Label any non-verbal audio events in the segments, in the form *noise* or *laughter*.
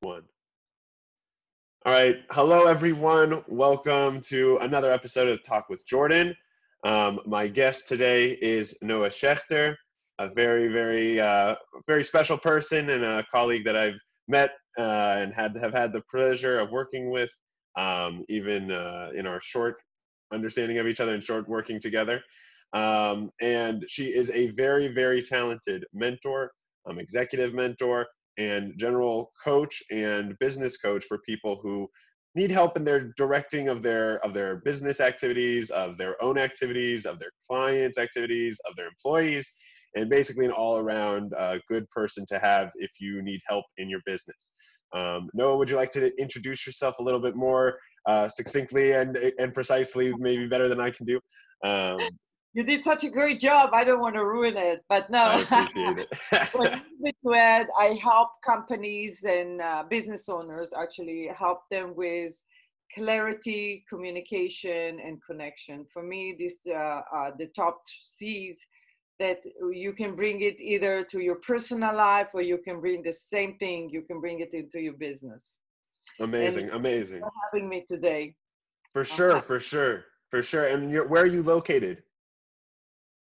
one. All right. Hello, everyone. Welcome to another episode of Talk with Jordan. Um, my guest today is Noah Schechter, a very, very, uh, very special person and a colleague that I've met uh, and had have had the pleasure of working with, um, even uh, in our short understanding of each other and short working together. Um, and she is a very, very talented mentor, um, executive mentor, and general coach and business coach for people who need help in their directing of their of their business activities of their own activities of their clients activities of their employees and basically an all around uh, good person to have if you need help in your business. Um, noah would you like to introduce yourself a little bit more uh, succinctly and and precisely maybe better than i can do? Um, you did such a great job. I don't want to ruin it, but no. I appreciate *laughs* it. to add, I help companies and uh, business owners actually help them with clarity, communication, and connection. For me, this uh, uh, the top C's that you can bring it either to your personal life or you can bring the same thing. You can bring it into your business. Amazing, and amazing. For having me today. For sure, for sure, for sure. And where are you located?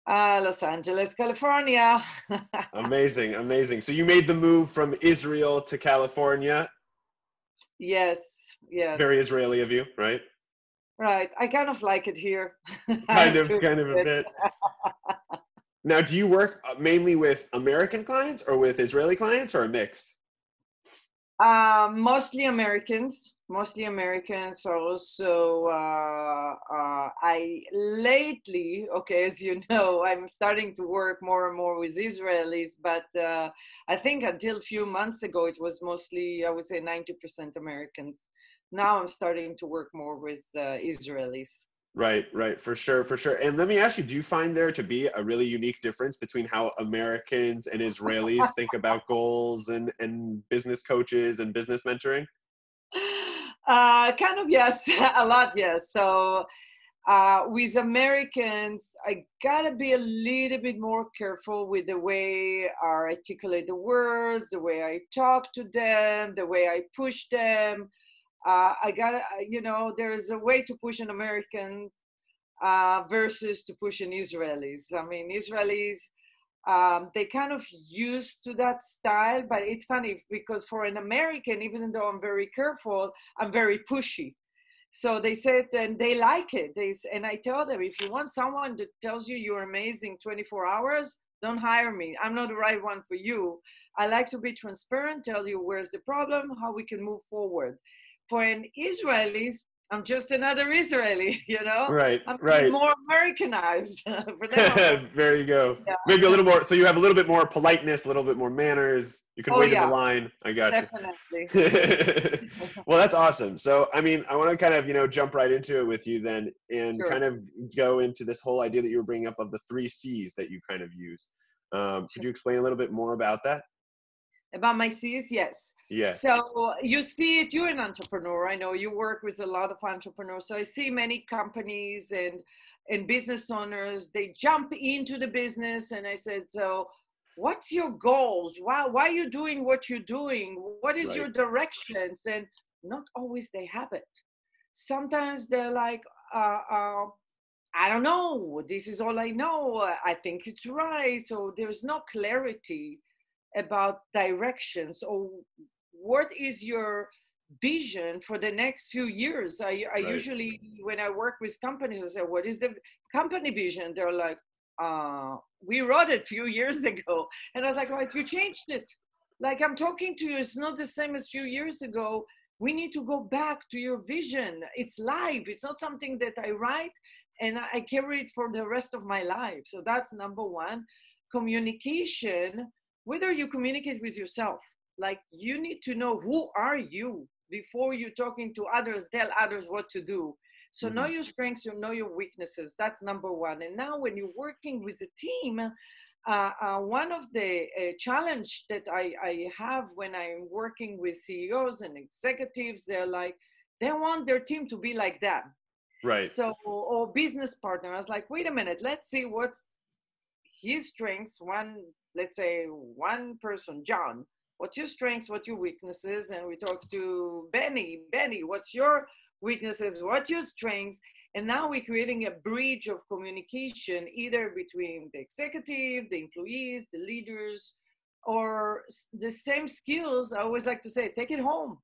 Uh, Los Angeles, California. *laughs* amazing, amazing. So you made the move from Israel to California. Yes, yes. Very Israeli of you, right? Right. I kind of like it here. *laughs* kind of, kind of a bit. *laughs* now, do you work uh, mainly with American clients or with Israeli clients or a mix? Uh, mostly Americans mostly Americans. Also, uh, uh, I lately, okay, as you know, *laughs* I'm starting to work more and more with Israelis, but uh, I think until a few months ago, it was mostly, I would say, 90% Americans. Now I'm starting to work more with uh, Israelis. Right, right, for sure, for sure. And let me ask you, do you find there to be a really unique difference between how Americans and Israelis think about *laughs* goals and, and business coaches and business mentoring? Uh, kind of yes, *laughs* a lot yes. So uh, with Americans, I gotta be a little bit more careful with the way I articulate the words, the way I talk to them, the way I push them. Uh, I gotta, you know, there's a way to push an American uh, versus to push an Israelis. I mean, Israelis um, they kind of used to that style but it's funny because for an american even though i'm very careful i'm very pushy. So they said and they like it. They, and i tell them if you want someone that tells you you're amazing 24 hours don't hire me. I'm not the right one for you. I like to be transparent tell you where's the problem how we can move forward for an israelis I'm just another Israeli, *laughs* you know? Right, I'm right. more Americanized. *laughs* *laughs* there you go. Yeah. Maybe a little more, so you have a little bit more politeness, a little bit more manners. You can oh, wait yeah. in the line. I got Definitely. you. Definitely. well, that's awesome. So, I mean, I want to kind of, you know, jump right into it with you then and sure. kind of go into this whole idea that you were bringing up of the three C's that you kind of use. Um, could you explain a little bit more about that? About my C's, yes. Yes. So you see it, you're an entrepreneur. I know you work with a lot of entrepreneurs. So I see many companies and and business owners, they jump into the business and I said, so what's your goals? Why why are you doing what you're doing? What is right. your directions? And not always they have it. Sometimes they're like, uh, uh, I don't know. This is all I know. I think it's right. So there's no clarity about directions. Or what is your vision for the next few years? I, I right. usually when i work with companies i say what is the company vision? They're like uh, we wrote it a few years *laughs* ago. And i was like right you changed it like i'm talking to you it's not the same as a few years ago. We need to go back to your vision. It's live. It's not something that i write and i carry it for the rest of my life. So that's number one. Communication whether you communicate with yourself like you need to know who are you before you're talking to others tell others what to do. So mm-hmm. know your strengths you know your weaknesses. That's number one. And now when you're working with a team uh, uh, one of the uh, challenge that I, I have when i'm working with ceos and executives they're like they want their team to be like that right. So or business partner. I was like wait a minute. Let's see what's his strengths one let's say one person, John, what's your strengths, what your weaknesses, and we talk to Benny. Benny, what's your weaknesses, what your strengths, and now we're creating a bridge of communication either between the executive, the employees, the leaders, or the same skills. I always like to say, take it home,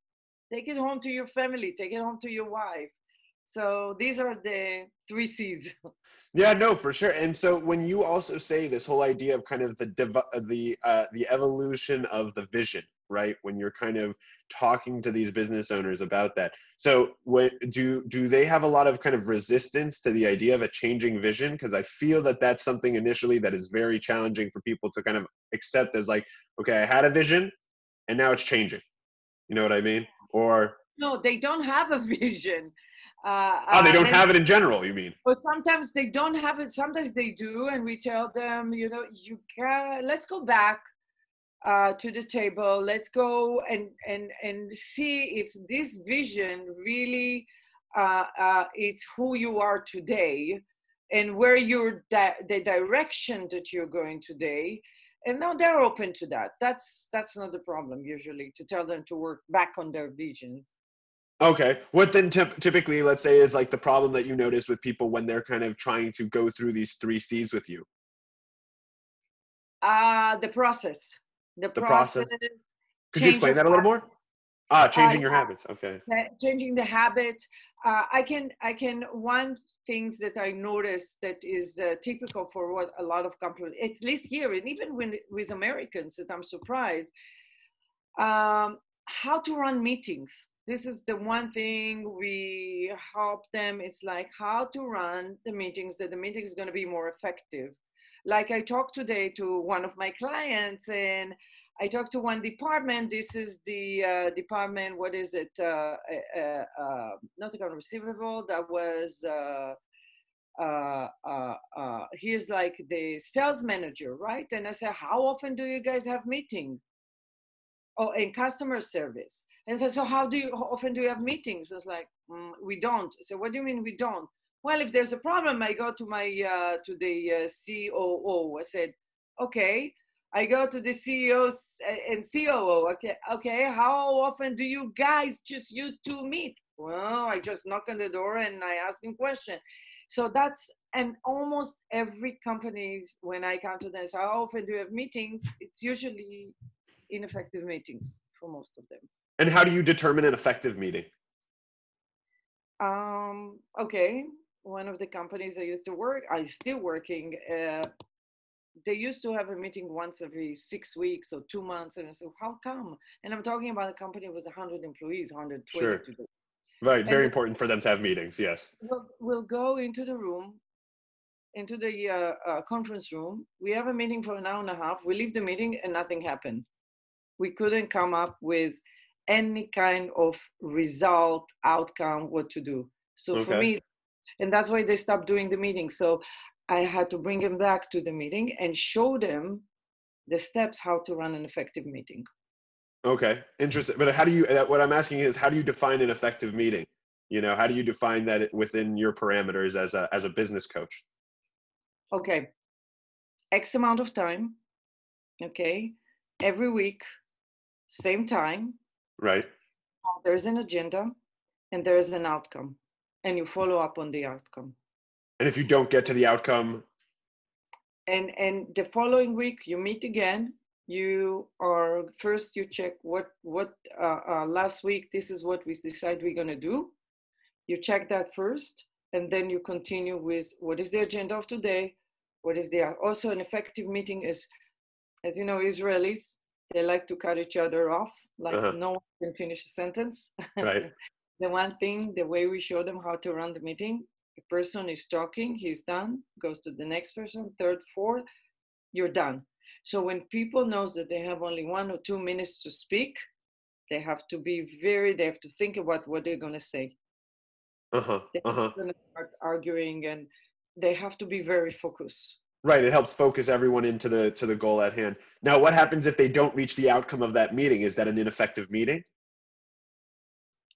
take it home to your family, take it home to your wife. So these are the three C's. *laughs* Yeah, no, for sure. And so when you also say this whole idea of kind of the the uh, the evolution of the vision, right? When you're kind of talking to these business owners about that. So when do do they have a lot of kind of resistance to the idea of a changing vision? Because I feel that that's something initially that is very challenging for people to kind of accept as like, okay, I had a vision, and now it's changing. You know what I mean? Or no, they don't have a *laughs* vision. Uh, oh, they don't uh, have it in general. You mean? But sometimes they don't have it. Sometimes they do, and we tell them, you know, you can. Let's go back uh, to the table. Let's go and and and see if this vision really uh, uh, it's who you are today and where you're di- the direction that you're going today. And now they're open to that. That's that's not the problem usually to tell them to work back on their vision. Okay. What then typically, let's say, is like the problem that you notice with people when they're kind of trying to go through these three C's with you? Uh, the process the, the process. process. Could you explain that a little more? Ah, changing uh, your habits. Okay. Changing the habits. Uh, I can. I can. One things that I noticed that is uh, typical for what a lot of companies, at least here, and even when, with Americans, that I'm surprised. Um, how to run meetings. This is the one thing we help them. It's like how to run the meetings. That the meeting is going to be more effective like I talked today to one of my clients and I talked to one department. This is the uh, department, what is it? Uh, uh, uh not account receivable, that was, uh, uh, he's like the sales manager, right? And I said, how often do you guys have meetings? Oh, in customer service. And said, so how do you, how often do you have meetings? I was like, mm, we don't. So what do you mean we don't? well if there's a problem i go to my uh, to the uh, coo i said okay i go to the ceo and coo okay okay how often do you guys just you two meet well i just knock on the door and i ask him question so that's and almost every company when i come to this how often do you have meetings it's usually ineffective meetings for most of them and how do you determine an effective meeting um okay one of the companies I used to work, I'm still working. Uh, they used to have a meeting once every six weeks or two months, and I said, "How come?" And I'm talking about a company with 100 employees, 120 sure. today. Right, very and important for them to have meetings. Yes. We'll, we'll go into the room, into the uh, uh, conference room. We have a meeting for an hour and a half. We leave the meeting, and nothing happened. We couldn't come up with any kind of result, outcome, what to do. So okay. for me, and that's why they stopped doing the meeting. So i had to bring them back to the meeting and show them the steps how to run an effective meeting. Okay interesting. But how do you uh, what i'm asking is how do you define an effective meeting? You know how do you define that within your parameters as a as a business coach? Okay. X amount of time okay every week same time right. there's an agenda and there's an outcome and you follow up on the outcome. And if you don't get to the outcome? And and the following week you meet again you are first you check what what uh, uh, last week this is what we decide we're going to do. You check that first and then you continue with what is the agenda of today what if they are also an effective meeting is as you know israelis they like to cut each other off like uh-huh. no one can finish a sentence right *laughs* the one thing, the way we show them how to run the meeting, a person is talking, he's done, goes to the next person, third, fourth, you're done. So when people knows that they have only one or two minutes to speak, they have to be very, they have to think about what they're going to say. Uh-huh. They're uh-huh. going to start arguing and they have to be very focused. Right. It helps focus everyone into the to the goal at hand. Now, what happens if they don't reach the outcome of that meeting? Is that an ineffective meeting?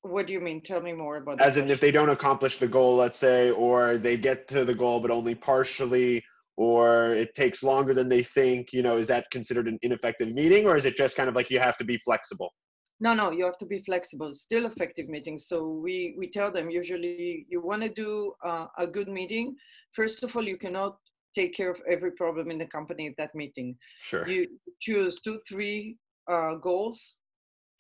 What do you mean? Tell me more about that. As in, if they don't accomplish the goal, let's say, or they get to the goal but only partially, or it takes longer than they think you know is that considered an ineffective meeting or is it just kind of like you have to be flexible no no you have to be flexible still effective meetings so we we tell them usually you want to do uh, a good meeting first of all you cannot take care of every problem in the company at that meeting. Sure. You choose two three uh, goals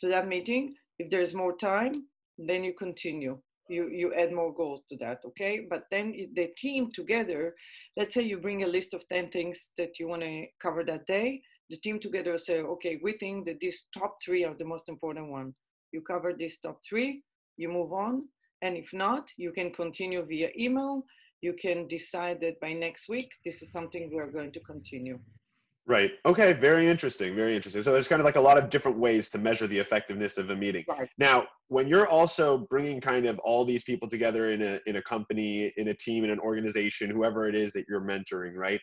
to that meeting. If there's more time then you continue. You you add more goals to that okay? But then the team together let's say you bring a list of 10 things that you want to cover that day. The team together say okay we think that these top three are the most important one. You cover these top three you move on and if not you can continue via email you can decide that by next week this is something we are going to continue Right. Okay. Very interesting. Very interesting. So there's kind of like a lot of different ways to measure the effectiveness of a meeting. Right. Now, when you're also bringing kind of all these people together in a in a company, in a team, in an organization, whoever it is that you're mentoring, right?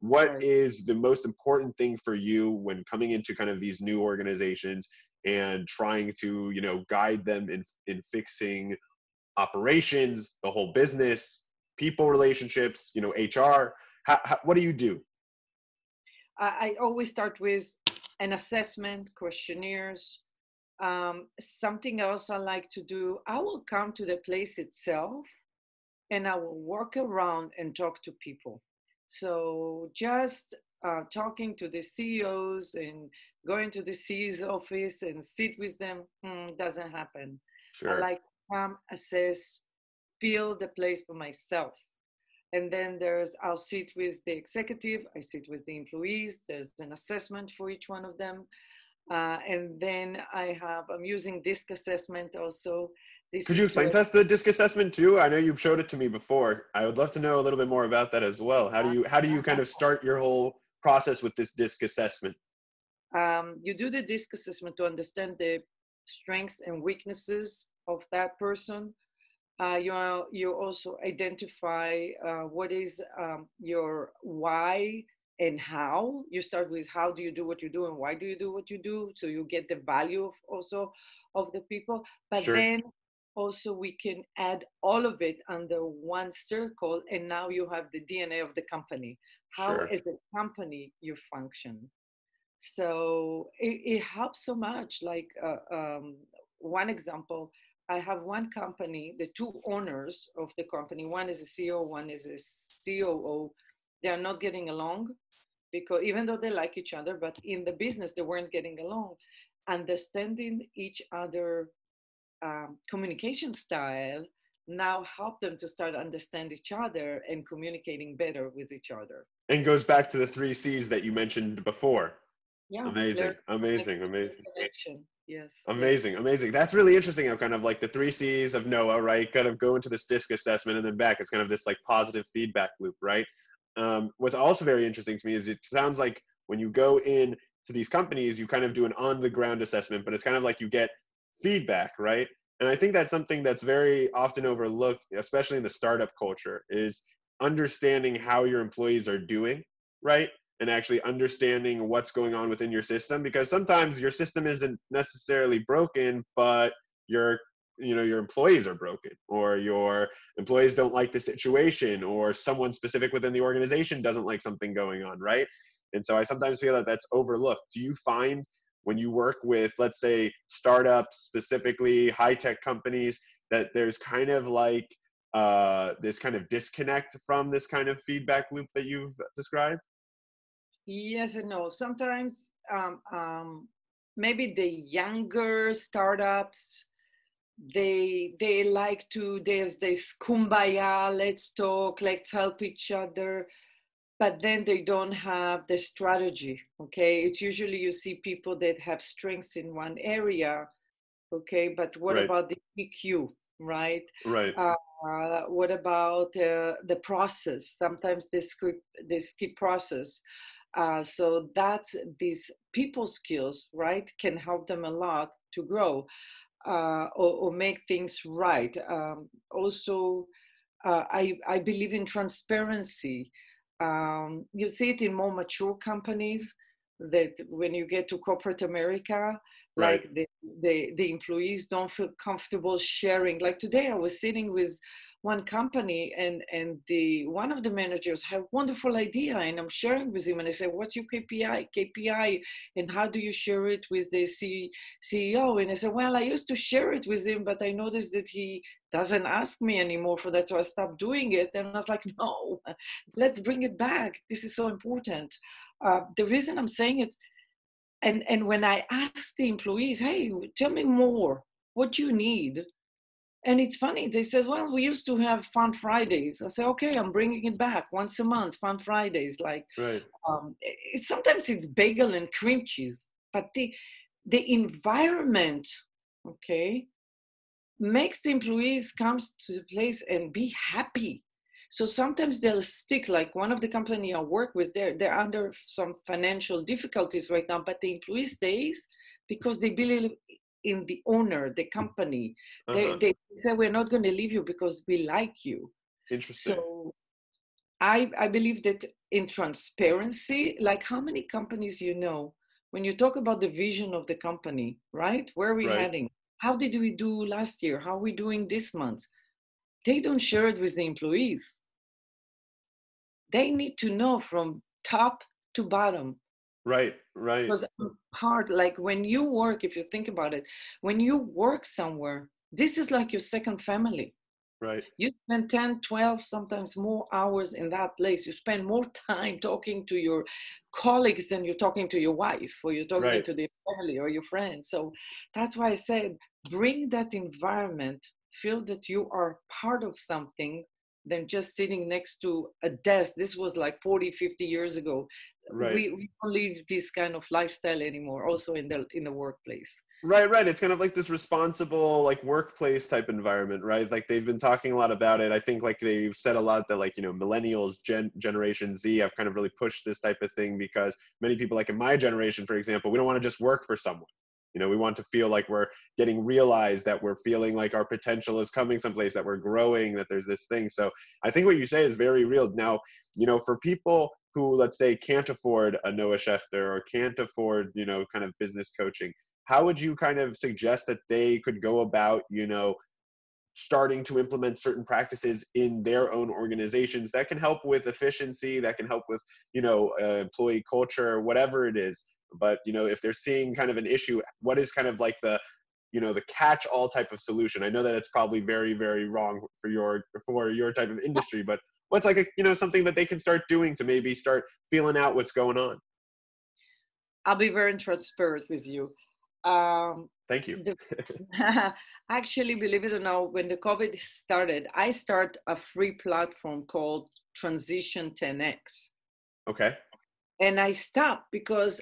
What Right. is the most important thing for you when coming into kind of these new organizations and trying to, you know, guide them in in fixing operations, the whole business, people relationships, you know, HR? How, how, what do you do? I, I always start with an assessment, questionnaires. Um, something else I like to do, I will come to the place itself and I will walk around and talk to people. So just uh, talking to the CEOs and going to the CEO's office and sit with them hmm, doesn't happen. Sure. I like to come, assess, feel the place for myself. And then there's, I'll sit with the executive, I sit with the employees, there's an assessment for each one of them. Uh, and then I have, I'm using DISC assessment also. This Could you explain to us the disc assessment too? I know you've showed it to me before. I would love to know a little bit more about that as well. How do you how do you kind of start your whole process with this disc assessment? um, you do the disc assessment to understand the strengths and weaknesses of that person. Uh, you are, you also identify uh, what is um, your why and how. You start with how do you do what you do and why do you do what you do, so you get the value of also of the people. But Sure. then also we can add all of it under one circle, and now you have the DNA of the company. How Sure. as a company you function so it, it helps so much like uh, um, one example i have one company the two owners of the company one is a ceo one is a coo they are not getting along because even though they like each other but in the business they weren't getting along understanding each other um, communication style now help them to start understand each other and communicating better with each other And goes back to the three C's that you mentioned before. yeah Amazing, amazing, amazing. connection yes. Amazing, amazing. That's really interesting how kind of like the three C's of Noah, right? Kind of go into this disc assessment and then back. It's kind of this like positive feedback loop, right? Um, what's also very interesting to me is it sounds like when you go in to these companies, you kind of do an on the ground assessment, but it's kind of like you get feedback, right? And I think that's something that's very often overlooked, especially in the startup culture, is understanding how your employees are doing, right? And actually understanding what's going on within your system because sometimes your system isn't necessarily broken, but your you know your employees are broken or your employees don't like the situation or someone specific within the organization doesn't like something going on right? And so i sometimes feel that that's overlooked. Do you find when you work with let's say startups specifically high tech companies that there's kind of like uh, this kind of disconnect from this kind of feedback loop that you've described Yes and no. Sometimes um, um, maybe the younger startups they they like to there's this kumbaya let's talk let's help each other but then they don't have the strategy okay it's usually you see people that have strengths in one area okay but what Right. about the eq right right uh, what about uh, the process? Sometimes they skip, they skip process. Uh, so that's these people skills, right, can help them a lot to grow uh, or, or make things right. Um, also, uh, I, I believe in transparency. Um, you see it in more mature companies that when you get to corporate America, Right. like the, the, the employees don't feel comfortable sharing. Like today, I was sitting with one company and and the one of the managers had wonderful idea and i'm sharing with him and i said what's your kpi kpi and how do you share it with the C- ceo and i said well i used to share it with him but i noticed that he doesn't ask me anymore for that so i stopped doing it. And i was like no let's bring it back. This is so important. Uh, the reason i'm saying it and and when i ask the employees hey tell me more. What do you need and it's funny, they said, well, we used to have Fun Fridays. I said, okay, I'm bringing it back once a month, Fun Fridays. Like, right. um, it, sometimes it's bagel and cream cheese, but the, the environment, okay, makes the employees come to the place and be happy. So sometimes they'll stick, like one of the company I work with, they're, they're under some financial difficulties right now, but the employee stays because they believe in the owner, the company. Uh-huh. They, they say, we're not going to leave you because we like you. Interesting. So I, I believe that in transparency, like how many companies you know, when you talk about the vision of the company, right? Where are we right. heading? How did we do last year? How are we doing this month? They don't share it with the employees. They need to know from top to bottom Right, right. Because hard, like when you work, if you think about it, when you work somewhere, this is like your second family. Right. You spend 10, 12, sometimes more hours in that place. You spend more time talking to your colleagues than you're talking to your wife or you're talking right. to the family or your friends. So that's why I said bring that environment, feel that you are part of something than just sitting next to a desk. This was like 40, 50 years ago right. we, we don't live this kind of lifestyle anymore also in the in the workplace. Right right. It's kind of like this responsible like workplace type environment right? Like they've been talking a lot about it. I think like they've said a lot that like you know millennials gen generation z have kind of really pushed this type of thing because many people like in my generation for example we don't want to just work for someone you know we want to feel like we're getting realized that we're feeling like our potential is coming someplace that we're growing that there's this thing so i think what you say is very real now you know for people who let's say can't afford a Noah Shechter or can't afford, you know, kind of business coaching, how would you kind of suggest that they could go about, you know, starting to implement certain practices in their own organizations that can help with efficiency, that can help with, you know, uh, employee culture, whatever it is. But, you know, if they're seeing kind of an issue, what is kind of like the, you know, the catch all type of solution? I know that it's probably very, very wrong for your, for your type of industry, but what's like a you know something that they can start doing to maybe start feeling out what's going on? I'll be very transparent with you. Um, thank you. the, *laughs* *laughs* actually believe it or not when the covid started i start a free platform called transition 10x okay. And i stopped because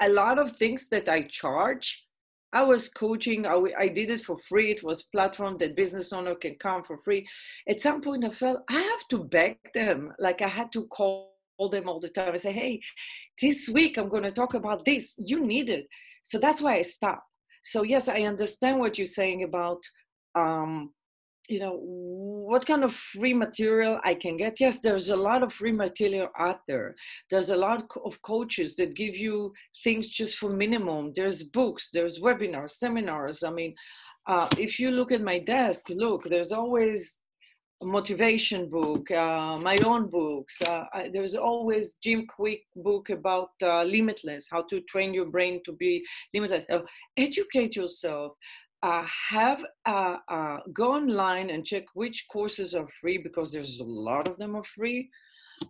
a lot of things that i charge I was coaching. I, I did it for free. It was platform that business owner can come for free. At some point, I felt I have to beg them. Like I had to call them all the time and say, "Hey, this week I'm going to talk about this. You need it." So that's why I stopped. So yes, I understand what you're saying about um, you know what kind of free material i can get? Yes there's a lot of free material out there. There's a lot of coaches that give you things just for minimum. There's books there's webinars seminars. I mean uh, if you look at my desk look there's always a motivation book uh, my own books. Uh, I, there's always Jim Kwik book about uh, limitless how to train your brain to be limitless. Uh, educate yourself uh, have uh, uh, go online and check which courses are free because there's a lot of them are free.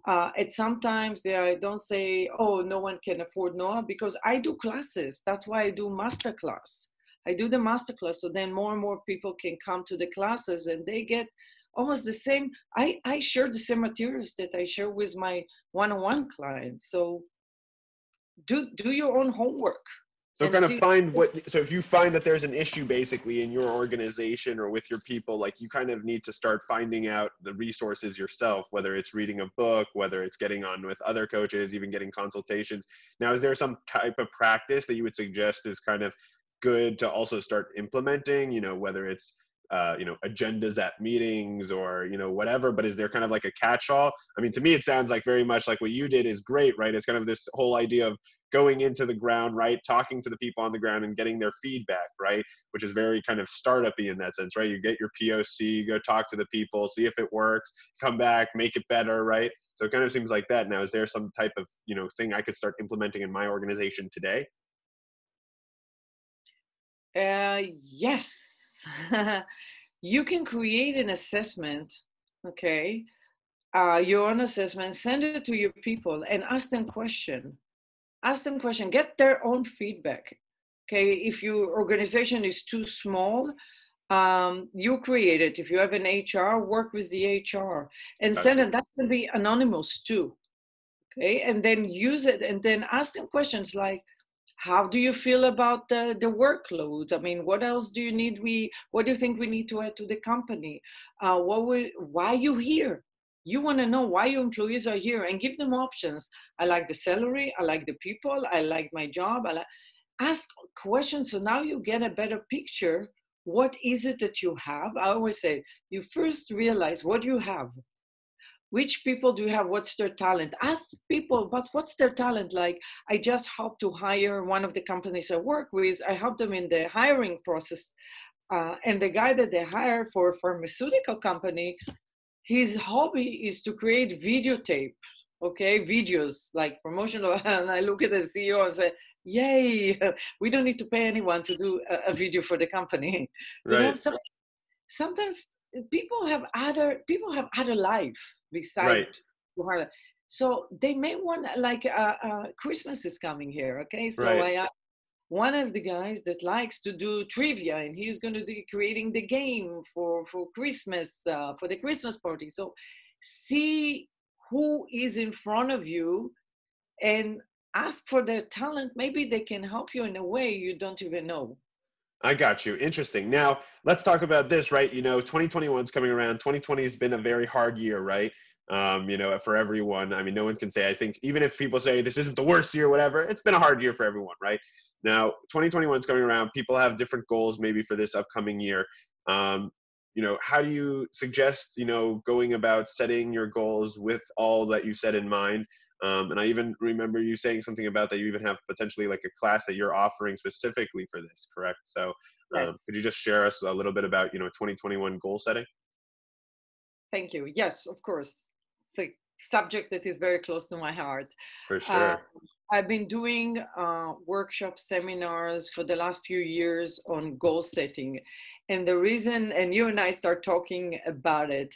Uh, and sometimes they I don't say, oh, no one can afford Noah because I do classes. That's why I do master class. I do the master class so then more and more people can come to the classes and they get almost the same. I, I share the same materials that I share with my one-on-one clients. So do do your own homework so kind of find what so if you find that there's an issue basically in your organization or with your people, like you kind of need to start finding out the resources yourself, whether it's reading a book, whether it's getting on with other coaches, even getting consultations. Now, is there some type of practice that you would suggest is kind of good to also start implementing, you know, whether it's uh, you know agendas at meetings or you know whatever but is there kind of like a catch all i mean to me it sounds like very much like what you did is great right it's kind of this whole idea of going into the ground, right? Talking to the people on the ground and getting their feedback, right? Which is very kind of startupy in that sense, right? You get your POC, you go talk to the people, see if it works, come back, make it better, right? So it kind of seems like that. Now, is there some type of you know thing I could start implementing in my organization today? Uh, yes, *laughs* you can create an assessment. Okay, uh, your own assessment, send it to your people, and ask them question. Ask them question. Get their own feedback. Okay, if your organization is too small, um, you create it. If you have an HR, work with the HR and send it. That can be anonymous too. Okay, and then use it and then ask them questions like, how do you feel about the, the workload? I mean, what else do you need? We, what do you think we need to add to the company? Uh, what will, why are you here? You want to know why your employees are here and give them options. I like the salary. I like the people. I like my job. I like, ask questions so now you get a better picture what is it that you have? I always say, you first realize what you have. Which people do you have? What's their talent? Ask people, but what's their talent? Like, I just helped to hire one of the companies I work with. I helped them in the hiring process. Uh, and the guy that they hire for a pharmaceutical company, his hobby is to create videotape, okay, videos like promotional. *laughs* And I look at the CEO and say, yay *laughs* we don't need to pay anyone to do a, a video for the company right. *laughs* you know, some, sometimes people have other people have other life besides right. so they may want like uh, uh, christmas is coming here okay so right. i one of the guys that likes to do trivia and he's going to be creating the game for for christmas uh, for the christmas party so see who is in front of you and ask for their talent maybe they can help you in a way you don't even know I got you. Interesting. Now, let's talk about this, right? You know, 2021 is coming around. 2020 has been a very hard year, right? Um, you know, for everyone. I mean, no one can say, I think, even if people say this isn't the worst year, whatever, it's been a hard year for everyone, right? Now, 2021 is coming around. People have different goals maybe for this upcoming year. Um, you know, how do you suggest, you know, going about setting your goals with all that you set in mind? Um, and I even remember you saying something about that you even have potentially like a class that you're offering specifically for this, correct? So um, yes. could you just share us a little bit about, you know, 2021 goal setting? Thank you. Yes, of course. A subject that is very close to my heart. For uh, sure. Uh, I've been doing uh, workshop seminars for the last few years on goal setting. And the reason, and you and I start talking about it,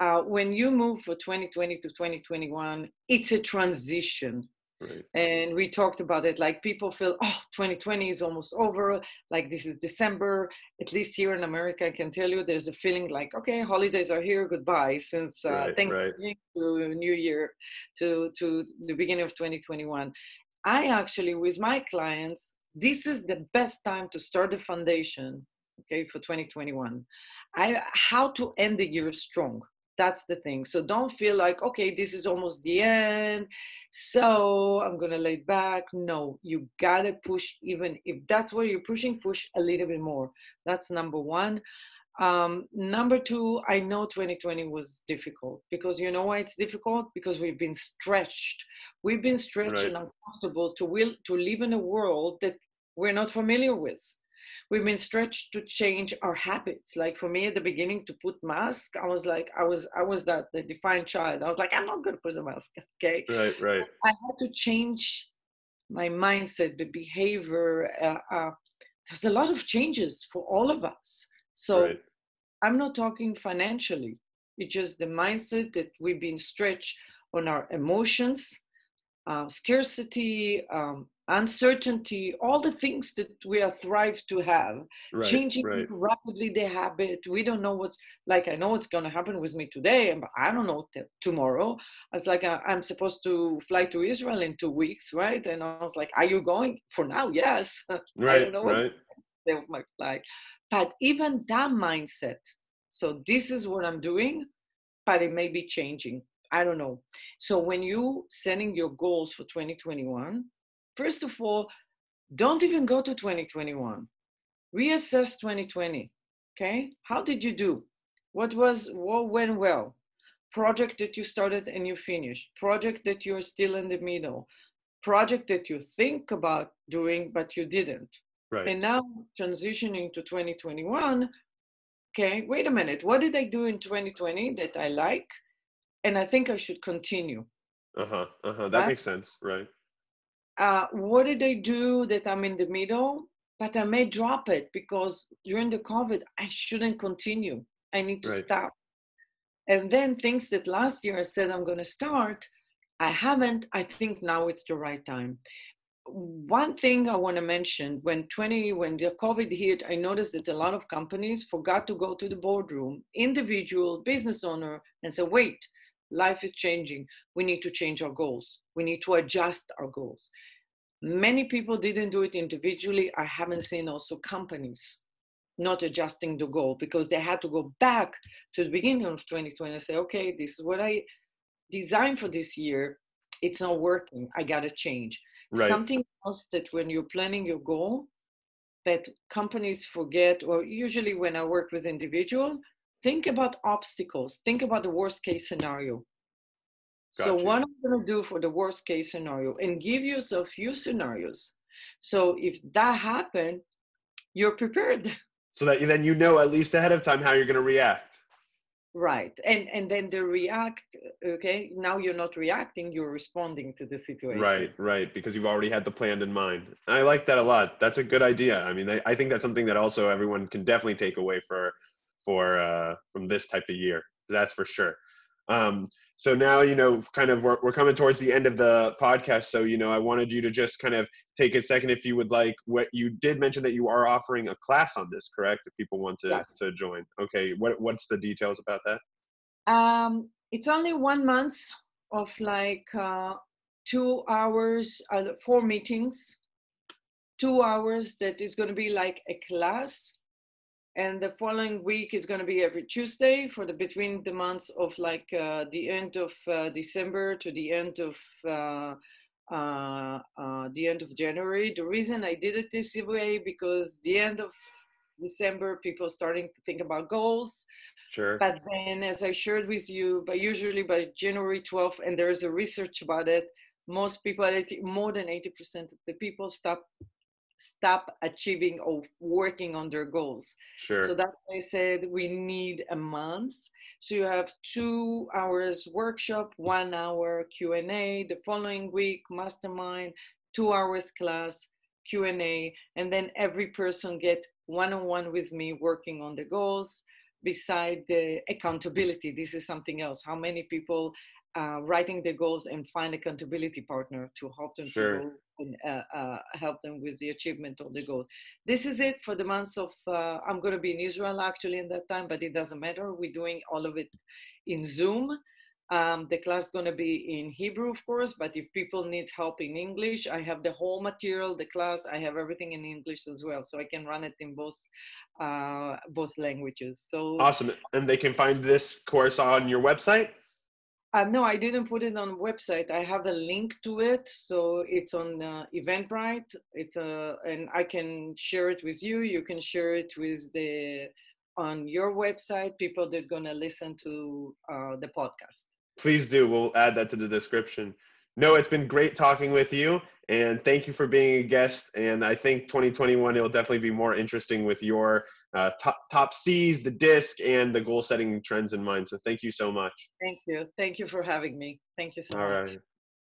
uh, when you move from 2020 to 2021, it's a transition. Right. And we talked about it like people feel, oh, 2020 is almost over. Like this is December. At least here in America, I can tell you there's a feeling like, okay, holidays are here, goodbye. Since uh, right, Thanksgiving right. to New Year to, to the beginning of 2021. I actually, with my clients, this is the best time to start the foundation, okay, for 2021. I, how to end the year strong that's the thing. So don't feel like okay this is almost the end so i'm gonna lay back. No you gotta push even if that's where you're pushing push a little bit more. That's number one. Um, number two i know 2020 was difficult because you know why it's difficult? Because we've been stretched. We've been stretched right. and uncomfortable to will to live in a world that we're not familiar with we've been stretched to change our habits. Like for me at the beginning to put mask i was like i was i was that the defiant child. I was like i'm not going to put a mask *laughs* okay? Right right. I had to change my mindset the behavior uh, uh, there's a lot of changes for all of us. So right. i'm not talking financially. It's just the mindset that we've been stretched on our emotions uh, scarcity um, uncertainty, all the things that we are thrived to have, right, changing right. rapidly the habit. We don't know what's like. I know what's going to happen with me today, but I don't know t- tomorrow. It's like uh, I, am supposed to fly to Israel in two weeks, right? And I was like, "Are you going?" For now, yes. *laughs* Right, I don't know right. what's my flight, but even that mindset. So this is what I'm doing, but it may be changing. I don't know. So when you setting your goals for 2021 First of all, don't even go to 2021. Reassess 2020. Okay? How did you do? What was what went well? Project that you started and you finished. Project that you're still in the middle. project that you think about doing, but you didn't. Right. And now transitioning to 2021, okay, wait a minute, what did I do in 2020 that I like? And I think I should continue. Uh huh. Uh huh. That Right? makes sense. Right. Uh, what did I do that I'm in the middle? But I may drop it because during the COVID, I shouldn't continue. I need to Right. stop. And then things that last year I said I'm going to start, I haven't. I think now it's the right time. One thing I want to mention when 20, when the COVID hit, I noticed that a lot of companies forgot to go to the boardroom, individual business owner, and say, wait, life is changing. We need to change our goals. We need to adjust our goals. Many people didn't do it individually. I haven't seen also companies not adjusting the goal because they had to go back to the beginning of 2020 and say, okay, this is what I designed for this year. It's not working. I got to change. Right. Something else that when you're planning your goal, that companies forget, or usually when I work with individual, think about obstacles. Think about the worst case scenario. So what I'm gonna do for the worst case scenario and give yourself few scenarios. So if that happened, you're prepared. *laughs* So that you, then you know at least ahead of time how you're going to react. Right. And and then the react, okay, now you're not reacting, you're responding to the situation. Right, right, because you've already had the plan in mind. I like that a lot. That's a good idea. I mean, I, I think that's something that also everyone can definitely take away for for uh, from this type of year. That's for sure. Um, so now you know, kind of, we're, we're coming towards the end of the podcast. So you know, I wanted you to just kind of take a second, if you would like. What you did mention that you are offering a class on this, correct? If people want to Yes. to join. Okay, what what's the details about that? Um, it's only one month of like uh, two hours, uh, four meetings, two hours that is going to be like a class. And the following week is going to be every Tuesday for the between the months of like uh, the end of uh, December to the end of uh, uh, uh, the end of January. The reason I did it this way because the end of December, people starting to think about goals. Sure. But then, as I shared with you, but usually by January 12th, and there is a research about it, most people, more than 80% of the people stop stop achieving or working on their goals. Sure. So that's why I said we need a month. So you have two hours workshop, one hour Q and A. The following week, mastermind, two hours class, Q and A, and then every person get one-on-one with me working on the goals. Beside the accountability, this is something else. How many people uh, writing the goals and find accountability partner to help them Sure. to and uh, uh, help them with the achievement of the goal. This is it for the months of. Uh, I'm going to be in Israel actually in that time, but it doesn't matter. We're doing all of it in Zoom. Um, the class is going to be in Hebrew, of course, but if people need help in English, I have the whole material, the class. I have everything in English as well, so I can run it in both uh, both languages. So Awesome. And they can find this course on your website? Uh, no, I didn't put it on website. I have a link to it, so it's on uh, Eventbrite. It's uh, and I can share it with you. You can share it with the on your website. People that are gonna listen to uh, the podcast. Please do. We'll add that to the description. No, it's been great talking with you, and thank you for being a guest. And I think 2021 it'll definitely be more interesting with your uh, top top C's, the disc, and the goal setting trends in mind. So thank you so much. Thank you. Thank you for having me. Thank you so All much. right.